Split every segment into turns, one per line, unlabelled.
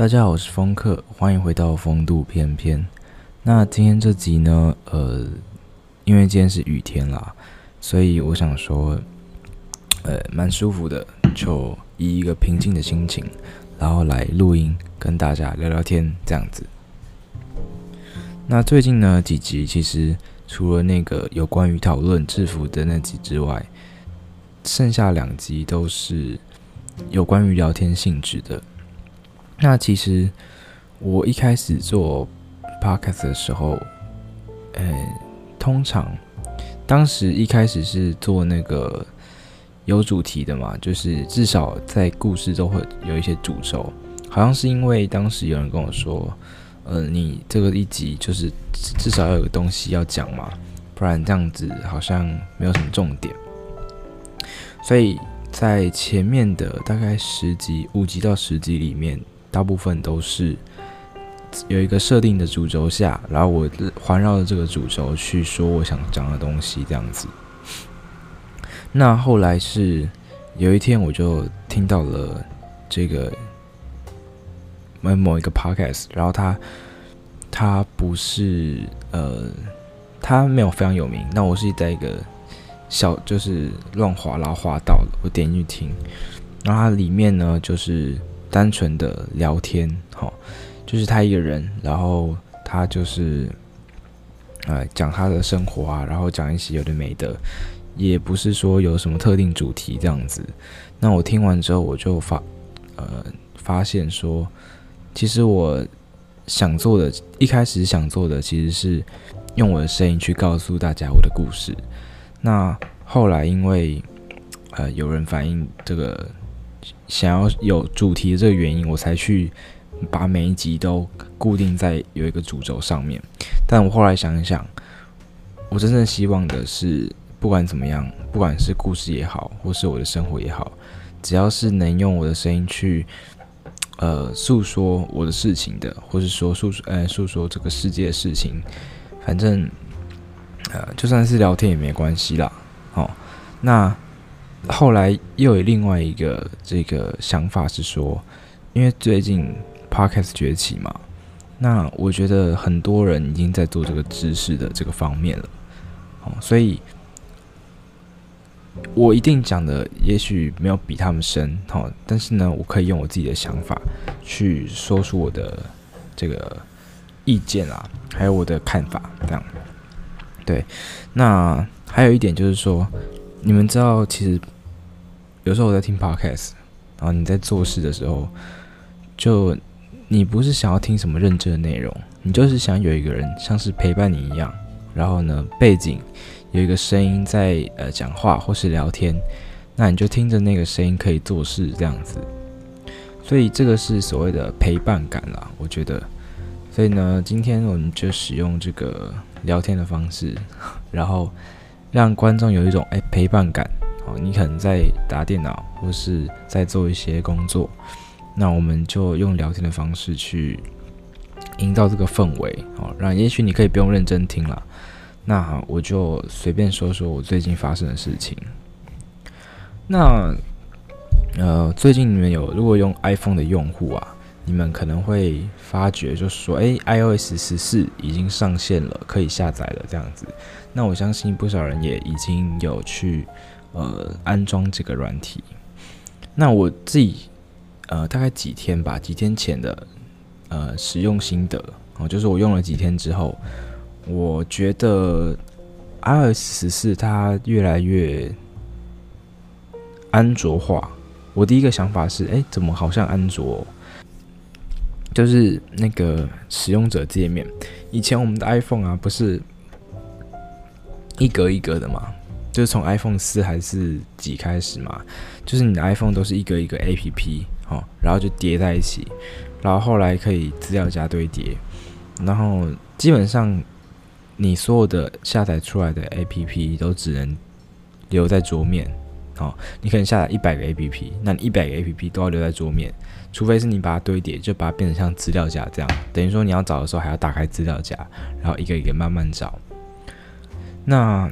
大家好，我是风客，欢迎回到风度翩翩。那今天这集呢，呃，因为今天是雨天啦，所以我想说，呃，蛮舒服的，就以一个平静的心情，然后来录音，跟大家聊聊天这样子。那最近呢几集，其实除了那个有关于讨论制服的那集之外，剩下两集都是有关于聊天性质的。那其实我一开始做 podcast 的时候，呃，通常当时一开始是做那个有主题的嘛，就是至少在故事都会有一些主轴。好像是因为当时有人跟我说，呃，你这个一集就是至少要有个东西要讲嘛，不然这样子好像没有什么重点。所以在前面的大概十集、五集到十集里面。大部分都是有一个设定的主轴下，然后我环绕着这个主轴去说我想讲的东西，这样子。那后来是有一天，我就听到了这个某某一个 podcast，然后他他不是呃，他没有非常有名。那我是在一个小就是乱滑，然后滑到，我点进去听，然后它里面呢就是。单纯的聊天，好，就是他一个人，然后他就是，呃，讲他的生活啊，然后讲一些有的没的，也不是说有什么特定主题这样子。那我听完之后，我就发，呃，发现说，其实我想做的，一开始想做的，其实是用我的声音去告诉大家我的故事。那后来因为，呃，有人反映这个。想要有主题的这个原因，我才去把每一集都固定在有一个主轴上面。但我后来想一想，我真正希望的是，不管怎么样，不管是故事也好，或是我的生活也好，只要是能用我的声音去呃诉说我的事情的，或是说诉说呃诉说这个世界的事情，反正呃就算是聊天也没关系啦。好，那。后来又有另外一个这个想法是说，因为最近 Podcast 崛起嘛，那我觉得很多人已经在做这个知识的这个方面了，哦，所以我一定讲的也许没有比他们深，哦，但是呢，我可以用我自己的想法去说出我的这个意见啊，还有我的看法，这样。对，那还有一点就是说。你们知道，其实有时候我在听 podcast，然后你在做事的时候，就你不是想要听什么认真的内容，你就是想有一个人像是陪伴你一样，然后呢，背景有一个声音在呃讲话或是聊天，那你就听着那个声音可以做事这样子，所以这个是所谓的陪伴感啦，我觉得。所以呢，今天我们就使用这个聊天的方式，然后。让观众有一种哎陪伴感哦，你可能在打电脑或是在做一些工作，那我们就用聊天的方式去营造这个氛围哦，让也许你可以不用认真听了，那，我就随便说说我最近发生的事情。那呃，最近你们有如果用 iPhone 的用户啊，你们可能会发觉就是说，哎，iOS 十四已经上线了，可以下载了这样子。那我相信不少人也已经有去呃安装这个软体。那我自己呃大概几天吧，几天前的呃使用心得哦，就是我用了几天之后，我觉得 iOS 十四它越来越安卓化。我第一个想法是，哎，怎么好像安卓？就是那个使用者界面，以前我们的 iPhone 啊不是。一格一格的嘛，就是从 iPhone 四还是几开始嘛，就是你的 iPhone 都是一个一个 APP 哦，然后就叠在一起，然后后来可以资料夹堆叠，然后基本上你所有的下载出来的 APP 都只能留在桌面哦，你可能下载一百个 APP，那你一百个 APP 都要留在桌面，除非是你把它堆叠，就把它变成像资料夹这样，等于说你要找的时候还要打开资料夹，然后一个一个慢慢找。那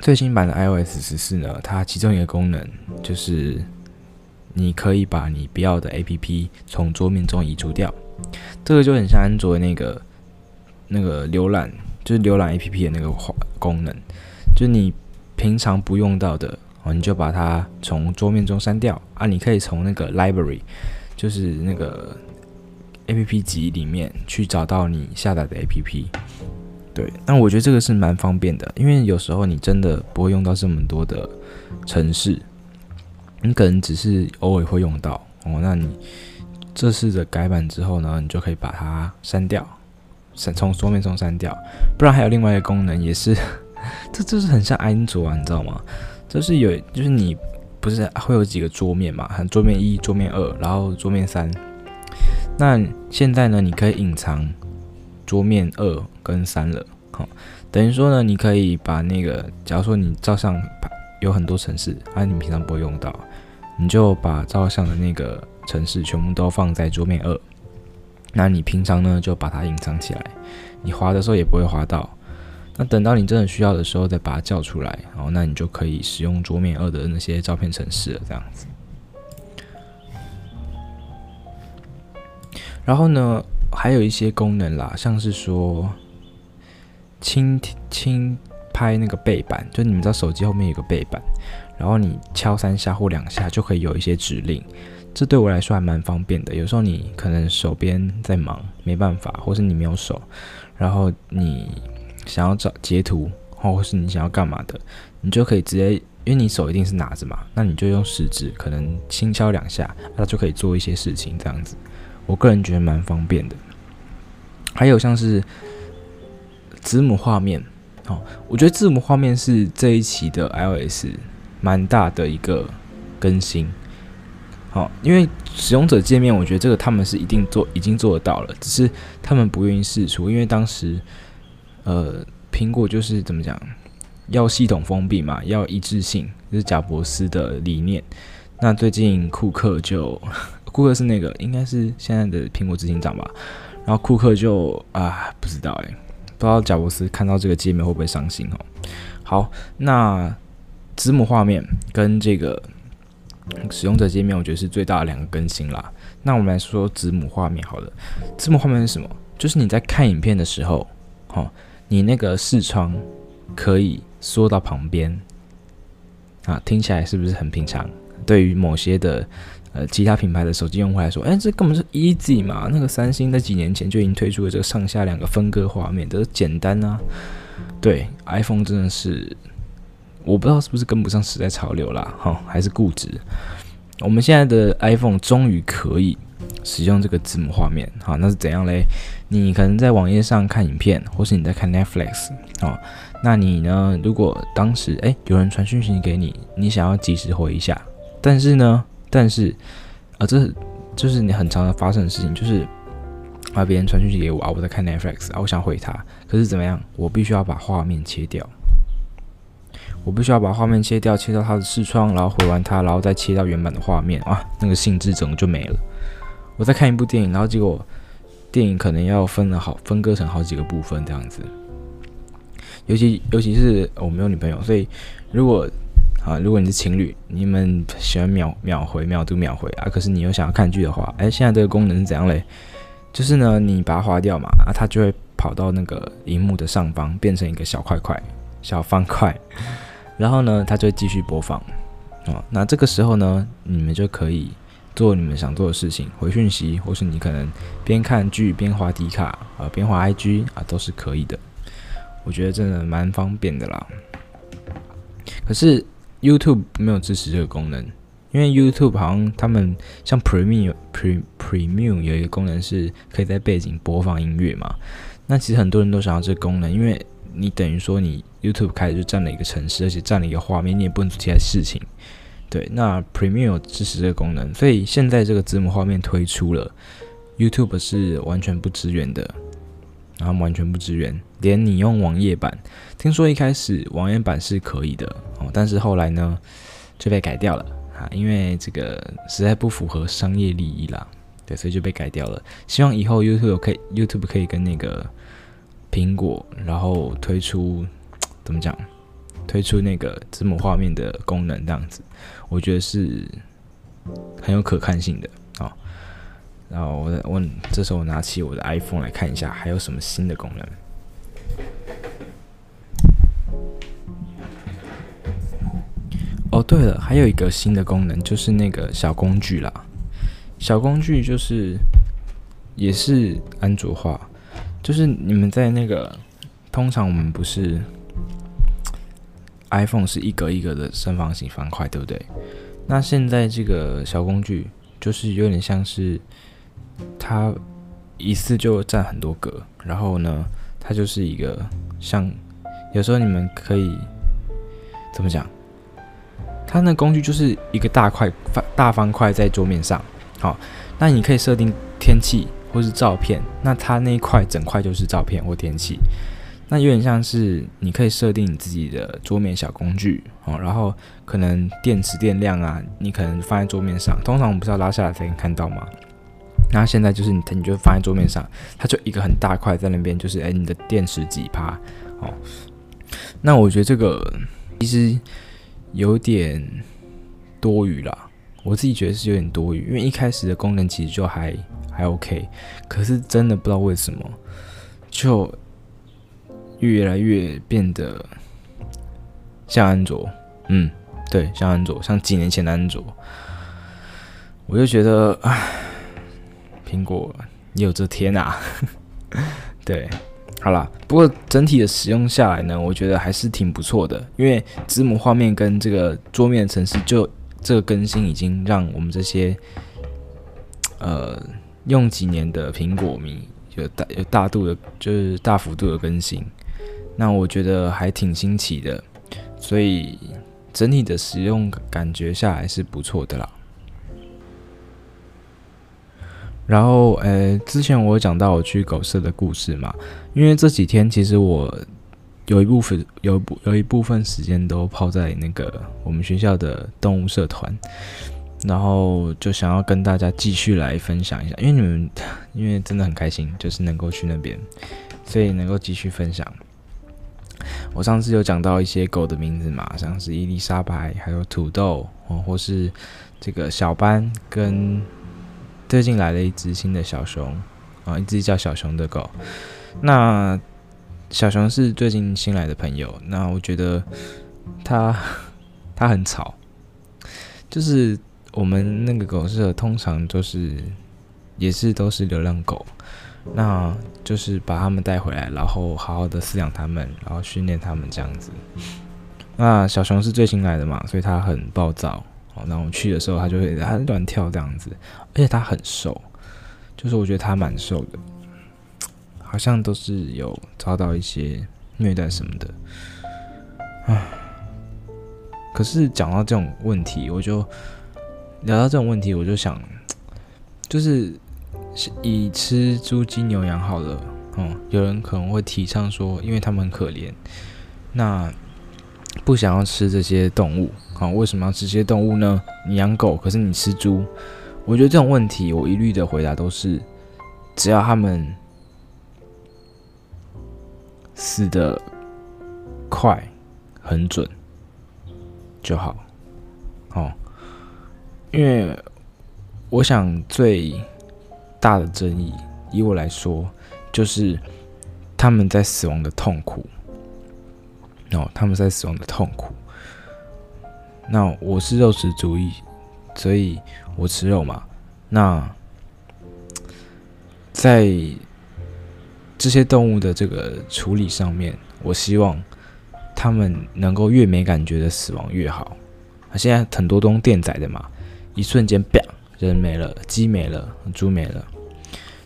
最新版的 iOS 十四呢？它其中一个功能就是你可以把你不要的 APP 从桌面中移除掉。这个就很像安卓那个那个浏览，就是浏览 APP 的那个功能，就是你平常不用到的哦，你就把它从桌面中删掉啊。你可以从那个 Library，就是那个 APP 集里面去找到你下载的 APP。对，那我觉得这个是蛮方便的，因为有时候你真的不会用到这么多的城市，你可能只是偶尔会用到哦。那你这次的改版之后呢，你就可以把它删掉，删从桌面中删掉。不然还有另外一个功能，也是 这就是很像安卓啊，你知道吗？就是有就是你不是会有几个桌面嘛，很桌面一、桌面二，然后桌面三。那现在呢，你可以隐藏。桌面二跟三了，好，等于说呢，你可以把那个，假如说你照相有很多城市，啊，你平常不会用到，你就把照相的那个城市全部都放在桌面二，那你平常呢就把它隐藏起来，你滑的时候也不会滑到，那等到你真的需要的时候再把它叫出来，然后那你就可以使用桌面二的那些照片城市了，这样子。然后呢，还有一些功能啦，像是说轻轻拍那个背板，就你们知道手机后面有个背板，然后你敲三下或两下就可以有一些指令，这对我来说还蛮方便的。有时候你可能手边在忙，没办法，或是你没有手，然后你想要找截图，或是你想要干嘛的，你就可以直接，因为你手一定是拿着嘛，那你就用食指可能轻敲两下，它就可以做一些事情，这样子。我个人觉得蛮方便的。还有像是子母画面，哦，我觉得字母画面是这一期的 iOS 蛮大的一个更新，好，因为使用者界面，我觉得这个他们是一定做，已经做得到了，只是他们不愿意释出，因为当时，呃，苹果就是怎么讲，要系统封闭嘛，要一致性，就是贾伯斯的理念。那最近库克就，库克是那个应该是现在的苹果执行长吧。然后库克就啊，不知道哎，不知道贾伯斯看到这个界面会不会伤心哦。好，那子母画面跟这个使用者界面，我觉得是最大的两个更新啦。那我们来说说子母画面好了，子母画面是什么？就是你在看影片的时候，哦，你那个视窗可以缩到旁边啊，听起来是不是很平常？对于某些的。呃，其他品牌的手机用户来说，哎，这根本是 easy 嘛。那个三星在几年前就已经推出了这个上下两个分割画面，这简单啊。对，iPhone 真的是，我不知道是不是跟不上时代潮流啦，哈，还是固执。我们现在的 iPhone 终于可以使用这个字母画面，哈，那是怎样嘞？你可能在网页上看影片，或是你在看 Netflix，哦，那你呢？如果当时哎有人传讯息给你，你想要及时回一下，但是呢？但是，啊，这就是你很常的发生的事情，就是啊，别人传讯息给我啊，我在看 Netflix 啊，我想回他，可是怎么样？我必须要把画面切掉，我必须要把画面切掉，切到他的视窗，然后回完他，然后再切到原版的画面啊，那个兴致整个就没了。我在看一部电影，然后结果电影可能要分了好分割成好几个部分这样子，尤其尤其是我没有女朋友，所以如果。啊，如果你是情侣，你们喜欢秒秒回、秒读、秒回啊，可是你又想要看剧的话，哎，现在这个功能是怎样嘞？就是呢，你把它划掉嘛，啊，它就会跑到那个荧幕的上方，变成一个小块块、小方块，然后呢，它就会继续播放。哦，那这个时候呢，你们就可以做你们想做的事情，回讯息，或是你可能边看剧边划迪卡啊，边划 IG 啊，都是可以的。我觉得真的蛮方便的啦。可是。YouTube 没有支持这个功能，因为 YouTube 好像他们像 Premium Pre Premium 有一个功能是可以在背景播放音乐嘛。那其实很多人都想要这个功能，因为你等于说你 YouTube 开始就占了一个城市，而且占了一个画面，你也不能做其他事情。对，那 Premium 有支持这个功能，所以现在这个字幕画面推出了，YouTube 是完全不支援的。然后完全不支援，连你用网页版，听说一开始网页版是可以的哦，但是后来呢就被改掉了啊，因为这个实在不符合商业利益啦，对，所以就被改掉了。希望以后 YouTube 可以，YouTube 可以跟那个苹果，然后推出怎么讲，推出那个字母画面的功能这样子，我觉得是很有可看性的啊。然后我问，这时候我拿起我的 iPhone 来看一下，还有什么新的功能。对了，还有一个新的功能，就是那个小工具啦。小工具就是也是安卓化，就是你们在那个通常我们不是 iPhone 是一格一格的正方形方块，对不对？那现在这个小工具就是有点像是它一次就占很多格，然后呢，它就是一个像有时候你们可以怎么讲？它那工具就是一个大块方大方块在桌面上，好，那你可以设定天气或是照片，那它那一块整块就是照片或天气，那有点像是你可以设定你自己的桌面小工具，哦，然后可能电池电量啊，你可能放在桌面上，通常我们不是要拉下来才能看到吗？那现在就是你你就放在桌面上，它就一个很大块在那边，就是诶，你的电池几趴，哦，那我觉得这个其实。有点多余啦，我自己觉得是有点多余，因为一开始的功能其实就还还 OK，可是真的不知道为什么，就越来越变得像安卓，嗯，对，像安卓，像几年前的安卓，我就觉得，唉，苹果也有这天啊，对。好啦，不过整体的使用下来呢，我觉得还是挺不错的。因为子母画面跟这个桌面程式，就这个更新已经让我们这些呃用几年的苹果迷有大有大度的，就是大幅度的更新。那我觉得还挺新奇的，所以整体的使用感觉下来是不错的啦。然后，呃，之前我有讲到我去狗舍的故事嘛，因为这几天其实我有一部分有部有一部分时间都泡在那个我们学校的动物社团，然后就想要跟大家继续来分享一下，因为你们因为真的很开心，就是能够去那边，所以能够继续分享。我上次有讲到一些狗的名字嘛，像是伊丽莎白，还有土豆，哦，或是这个小班跟。最近来了一只新的小熊，啊，一只叫小熊的狗。那小熊是最近新来的朋友。那我觉得它 它很吵，就是我们那个狗舍通常都是也是都是流浪狗，那就是把它们带回来，然后好好的饲养它们，然后训练它们这样子。那小熊是最新来的嘛，所以它很暴躁。然后我去的时候，它就会它乱跳这样子，而且它很瘦，就是我觉得它蛮瘦的，好像都是有遭到一些虐待什么的，唉。可是讲到这种问题，我就聊到这种问题，我就想，就是以吃猪鸡牛羊好了，嗯，有人可能会提倡说，因为他们很可怜，那不想要吃这些动物。好，为什么要吃这些动物呢？你养狗，可是你吃猪。我觉得这种问题，我一律的回答都是：只要他们死的快、很准就好。哦，因为我想最大的争议，以我来说，就是他们在死亡的痛苦。哦，他们在死亡的痛苦。那我是肉食主义，所以我吃肉嘛。那在这些动物的这个处理上面，我希望他们能够越没感觉的死亡越好。啊，现在很多都用电宰的嘛，一瞬间啪，人没了，鸡没了，猪没了。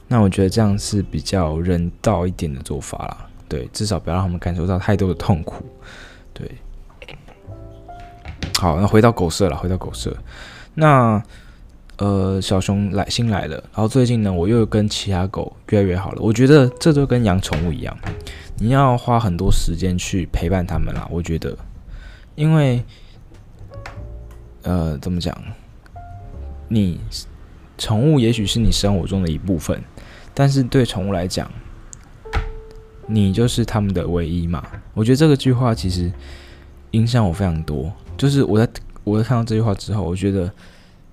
那我觉得这样是比较人道一点的做法啦。对，至少不要让他们感受到太多的痛苦。对。好，那回到狗舍了。回到狗舍，那呃，小熊来新来了，然后最近呢，我又跟其他狗越来越好了。我觉得这就跟养宠物一样，你要花很多时间去陪伴他们啦。我觉得，因为呃，怎么讲？你宠物也许是你生活中的一部分，但是对宠物来讲，你就是他们的唯一嘛。我觉得这个句话其实影响我非常多。就是我在我在看到这句话之后，我觉得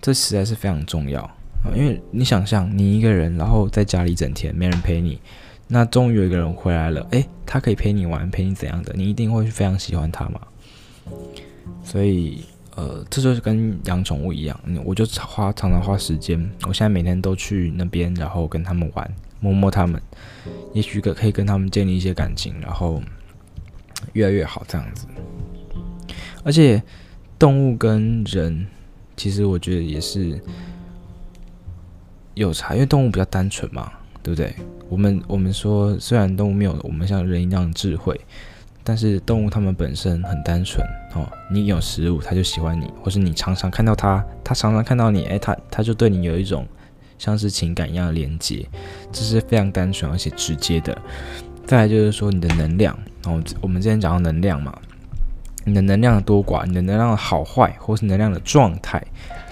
这实在是非常重要！因为你想象，你一个人，然后在家里整天没人陪你，那终于有一个人回来了，诶，他可以陪你玩，陪你怎样的，你一定会非常喜欢他嘛。所以，呃，这就是跟养宠物一样，我就花常常花时间，我现在每天都去那边，然后跟他们玩，摸摸他们，也许可可以跟他们建立一些感情，然后越来越好这样子。而且，动物跟人。其实我觉得也是有差，因为动物比较单纯嘛，对不对？我们我们说，虽然动物没有我们像人一样智慧，但是动物它们本身很单纯哦。你有食物，它就喜欢你，或是你常常看到它，它常常看到你，哎，它它就对你有一种像是情感一样连接，这是非常单纯而且直接的。再来就是说你的能量，哦，我们之前讲到能量嘛。你的能量的多寡，你的能量的好坏，或是能量的状态，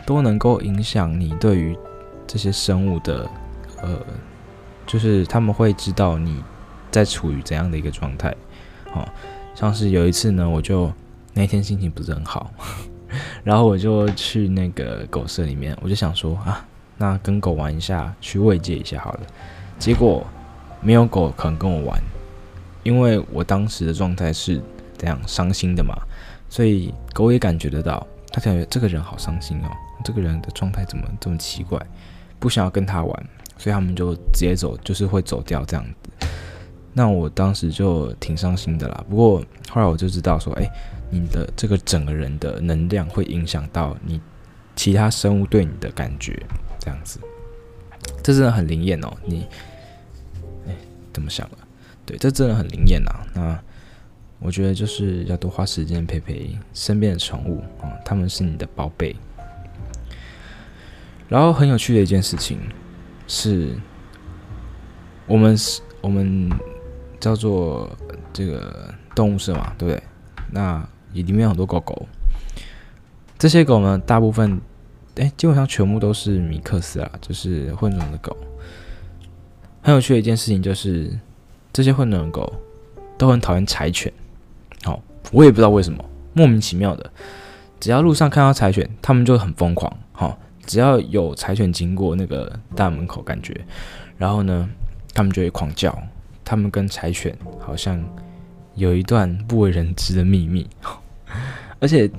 都能够影响你对于这些生物的，呃，就是他们会知道你在处于怎样的一个状态。哦，像是有一次呢，我就那天心情不是很好，然后我就去那个狗舍里面，我就想说啊，那跟狗玩一下，去慰藉一下好了。结果没有狗肯跟我玩，因为我当时的状态是。这样伤心的嘛，所以狗也感觉得到，他感觉这个人好伤心哦，这个人的状态怎么这么奇怪，不想要跟他玩，所以他们就直接走，就是会走掉这样子。那我当时就挺伤心的啦。不过后来我就知道说，哎，你的这个整个人的能量会影响到你其他生物对你的感觉，这样子，这真的很灵验哦。你，哎，怎么想的？对，这真的很灵验呐。那。我觉得就是要多花时间陪陪身边的宠物啊，他们是你的宝贝。然后很有趣的一件事情是，我们是我们叫做这个动物社嘛，对不对？那里面有很多狗狗，这些狗呢，大部分哎，基本上全部都是米克斯啊，就是混种的狗。很有趣的一件事情就是，这些混种的狗都很讨厌柴犬。好我也不知道为什么，莫名其妙的，只要路上看到柴犬，他们就很疯狂。哈，只要有柴犬经过那个大门口，感觉，然后呢，他们就会狂叫。他们跟柴犬好像有一段不为人知的秘密，而且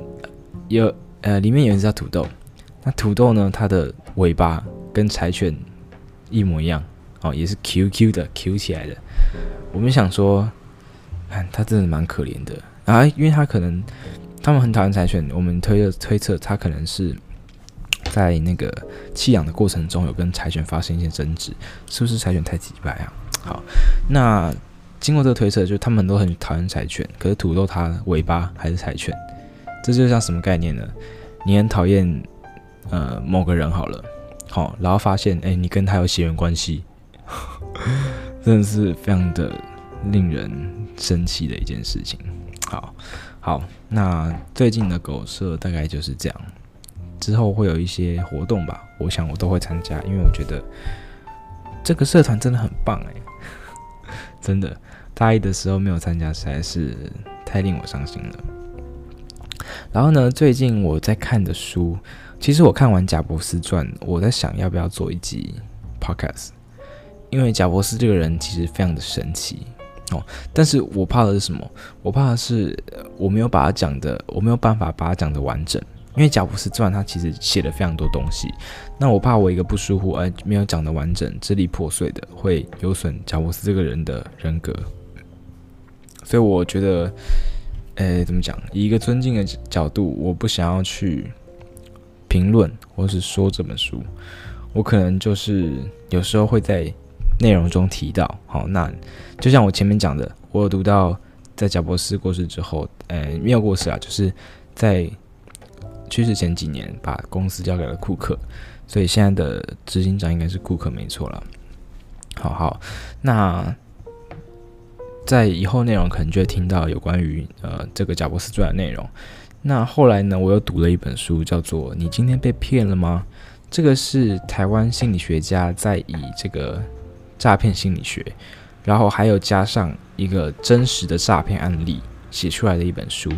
有呃，里面有一只叫土豆。那土豆呢，它的尾巴跟柴犬一模一样，哦，也是 Q Q 的 Q 起来的。我们想说，看它真的蛮可怜的。啊，因为它可能，他们很讨厌柴犬。我们推测推测，它可能是在那个弃养的过程中有跟柴犬发生一些争执，是不是柴犬太急掰啊？好，那经过这个推测，就他们都很讨厌柴犬，可是土豆它尾巴还是柴犬，这就像什么概念呢？你很讨厌呃某个人好了，好，然后发现哎，你跟他有血缘关系，真的是非常的令人生气的一件事情。好，好，那最近的狗舍大概就是这样，之后会有一些活动吧，我想我都会参加，因为我觉得这个社团真的很棒哎，真的，大一的时候没有参加实在是太令我伤心了。然后呢，最近我在看的书，其实我看完贾伯斯传，我在想要不要做一集 podcast，因为贾伯斯这个人其实非常的神奇。哦，但是我怕的是什么？我怕的是我没有把它讲的，我没有办法把它讲的完整。因为贾伯斯传他其实写了非常多东西，那我怕我一个不疏忽而没有讲的完整，支离破碎的，会有损贾伯斯这个人的人格。所以我觉得，诶，怎么讲？以一个尊敬的角度，我不想要去评论或是说这本书，我可能就是有时候会在。内容中提到，好，那就像我前面讲的，我有读到，在贾伯斯过世之后，呃，没有过世啊，就是在去世前几年，把公司交给了库克，所以现在的执行长应该是库克，没错了。好好，那在以后内容可能就会听到有关于呃这个贾伯斯传的内容。那后来呢，我又读了一本书，叫做《你今天被骗了吗》？这个是台湾心理学家在以这个。诈骗心理学，然后还有加上一个真实的诈骗案例写出来的一本书。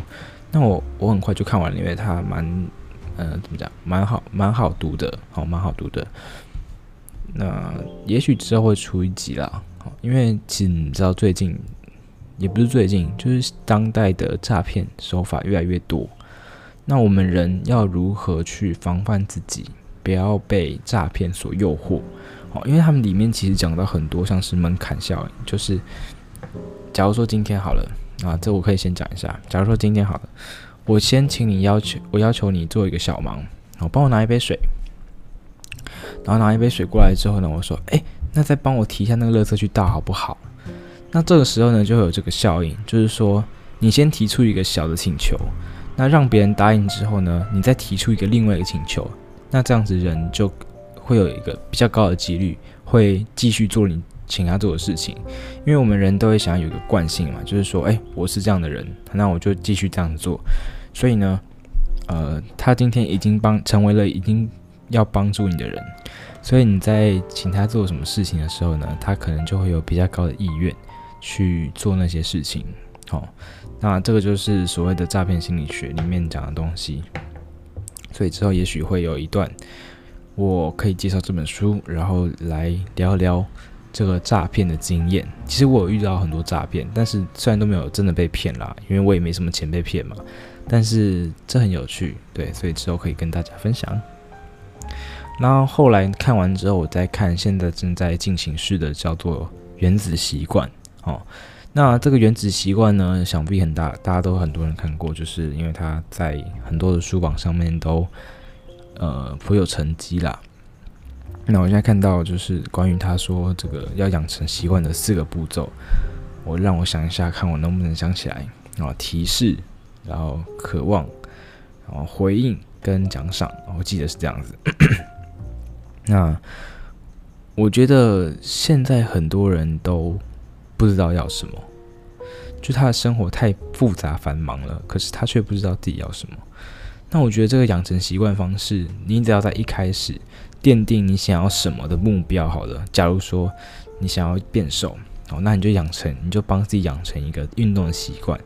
那我我很快就看完了，因为它蛮呃，怎么讲，蛮好，蛮好读的，好，蛮好读的。那也许之后会出一集啦，因为其实你知道，最近也不是最近，就是当代的诈骗手法越来越多。那我们人要如何去防范自己，不要被诈骗所诱惑？好，因为他们里面其实讲到很多，像是门槛效应，就是假如说今天好了啊，这我可以先讲一下。假如说今天好了，我先请你要求，我要求你做一个小忙，好，帮我拿一杯水。然后拿一杯水过来之后呢，我说，哎，那再帮我提一下那个垃圾去倒好不好？那这个时候呢，就会有这个效应，就是说，你先提出一个小的请求，那让别人答应之后呢，你再提出一个另外一个请求，那这样子人就。会有一个比较高的几率会继续做你请他做的事情，因为我们人都会想要有一个惯性嘛，就是说，哎，我是这样的人，那我就继续这样做。所以呢，呃，他今天已经帮成为了已经要帮助你的人，所以你在请他做什么事情的时候呢，他可能就会有比较高的意愿去做那些事情。好，那这个就是所谓的诈骗心理学里面讲的东西。所以之后也许会有一段。我可以介绍这本书，然后来聊聊这个诈骗的经验。其实我有遇到很多诈骗，但是虽然都没有真的被骗啦，因为我也没什么钱被骗嘛。但是这很有趣，对，所以之后可以跟大家分享。然后后来看完之后，我再看现在正在进行式的叫做《原子习惯》哦。那这个《原子习惯》呢，想必很大，大家都很多人看过，就是因为它在很多的书榜上面都。呃，颇有成绩啦。那我现在看到就是关于他说这个要养成习惯的四个步骤，我让我想一下，看我能不能想起来啊。提示，然后渴望，然后回应跟奖赏，我记得是这样子。那我觉得现在很多人都不知道要什么，就他的生活太复杂繁忙了，可是他却不知道自己要什么。那我觉得这个养成习惯方式，你只要在一开始奠定你想要什么的目标，好了。假如说你想要变瘦，哦，那你就养成，你就帮自己养成一个运动的习惯。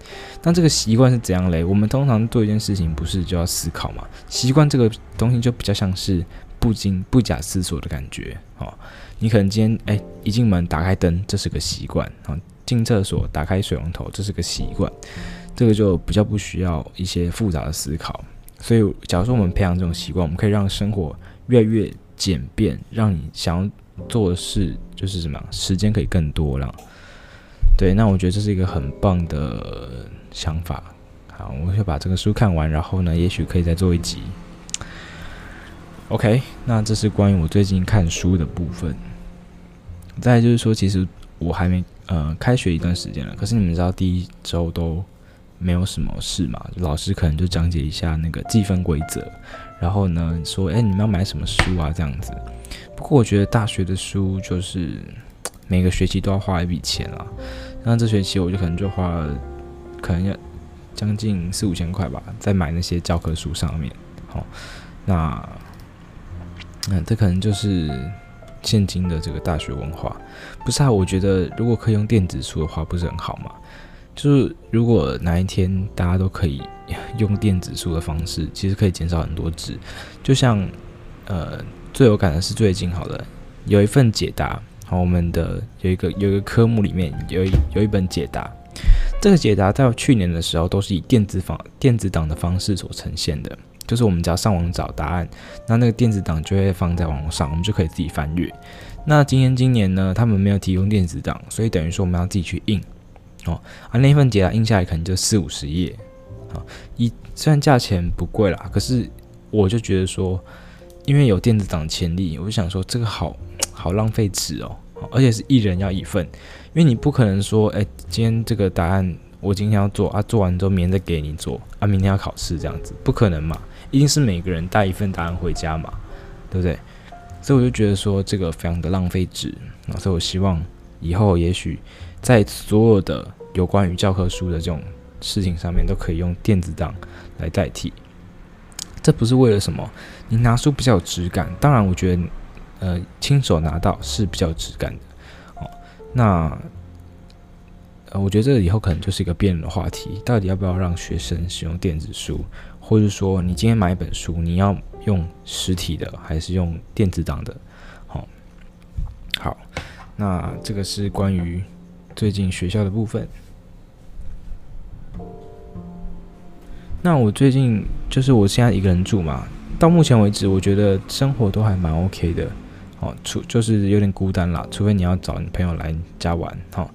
那这个习惯是怎样嘞？我们通常做一件事情，不是就要思考嘛？习惯这个东西就比较像是不经不假思索的感觉，哦。你可能今天哎，一进门打开灯，这是个习惯，啊，进厕所打开水龙头，这是个习惯。这个就比较不需要一些复杂的思考。所以，假如说我们培养这种习惯，我们可以让生活越来越简便，让你想要做的事就是什么，时间可以更多了。对，那我觉得这是一个很棒的想法。好，我会把这个书看完，然后呢，也许可以再做一集。OK，那这是关于我最近看书的部分。再就是说，其实我还没呃开学一段时间了，可是你们知道第一周都。没有什么事嘛，老师可能就讲解一下那个计分规则，然后呢说，哎，你们要买什么书啊？这样子。不过我觉得大学的书就是每个学期都要花一笔钱啦。那这学期我就可能就花了，可能要将近四五千块吧，在买那些教科书上面。好，那那这可能就是现今的这个大学文化。不是啊，我觉得如果可以用电子书的话，不是很好吗？就是如果哪一天大家都可以用电子书的方式，其实可以减少很多纸。就像呃最有感的是最近好了，有一份解答，好，我们的有一个有一个科目里面有一有一本解答，这个解答在去年的时候都是以电子方电子档的方式所呈现的，就是我们只要上网找答案，那那个电子档就会放在网上，我们就可以自己翻阅。那今年今年呢，他们没有提供电子档，所以等于说我们要自己去印。哦，啊，那一份解答印下来可能就四五十页，啊，一虽然价钱不贵啦，可是我就觉得说，因为有电子档潜力，我就想说这个好好浪费纸哦，而且是一人要一份，因为你不可能说，哎，今天这个答案我今天要做啊，做完之后明天再给你做啊，明天要考试这样子，不可能嘛，一定是每个人带一份答案回家嘛，对不对？所以我就觉得说这个非常的浪费纸啊，所以我希望以后也许。在所有的有关于教科书的这种事情上面，都可以用电子档来代替。这不是为了什么？你拿书比较有质感。当然，我觉得，呃，亲手拿到是比较有质感的。哦，那，呃，我觉得这个以后可能就是一个辩论的话题，到底要不要让学生使用电子书？或者说你今天买一本书，你要用实体的还是用电子档的？好，好，那这个是关于最近学校的部分。那我最近就是我现在一个人住嘛，到目前为止，我觉得生活都还蛮 OK 的。哦，除就是有点孤单啦，除非你要找你朋友来家玩。好，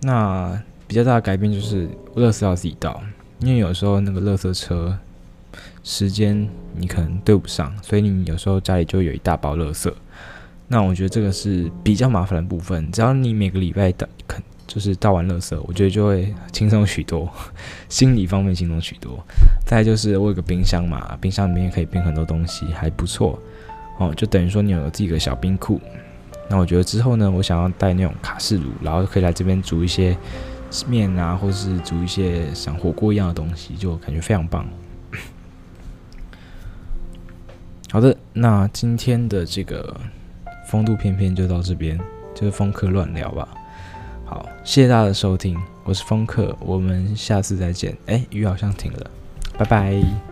那比较大的改变就是垃圾要自己倒，因为有时候那个垃圾车时间你可能对不上，所以你有时候家里就有一大包垃圾。那我觉得这个是比较麻烦的部分，只要你每个礼拜的肯。就是倒完垃圾，我觉得就会轻松许多，心理方面轻松许多。再就是我有个冰箱嘛，冰箱里面可以冰很多东西，还不错哦。就等于说你有自己的小冰库。那我觉得之后呢，我想要带那种卡式炉，然后可以来这边煮一些面啊，或是煮一些像火锅一样的东西，就感觉非常棒。好的，那今天的这个风度翩翩就到这边，就是风客乱聊吧。好，谢谢大家的收听，我是风客，我们下次再见。哎，雨好像停了，拜拜。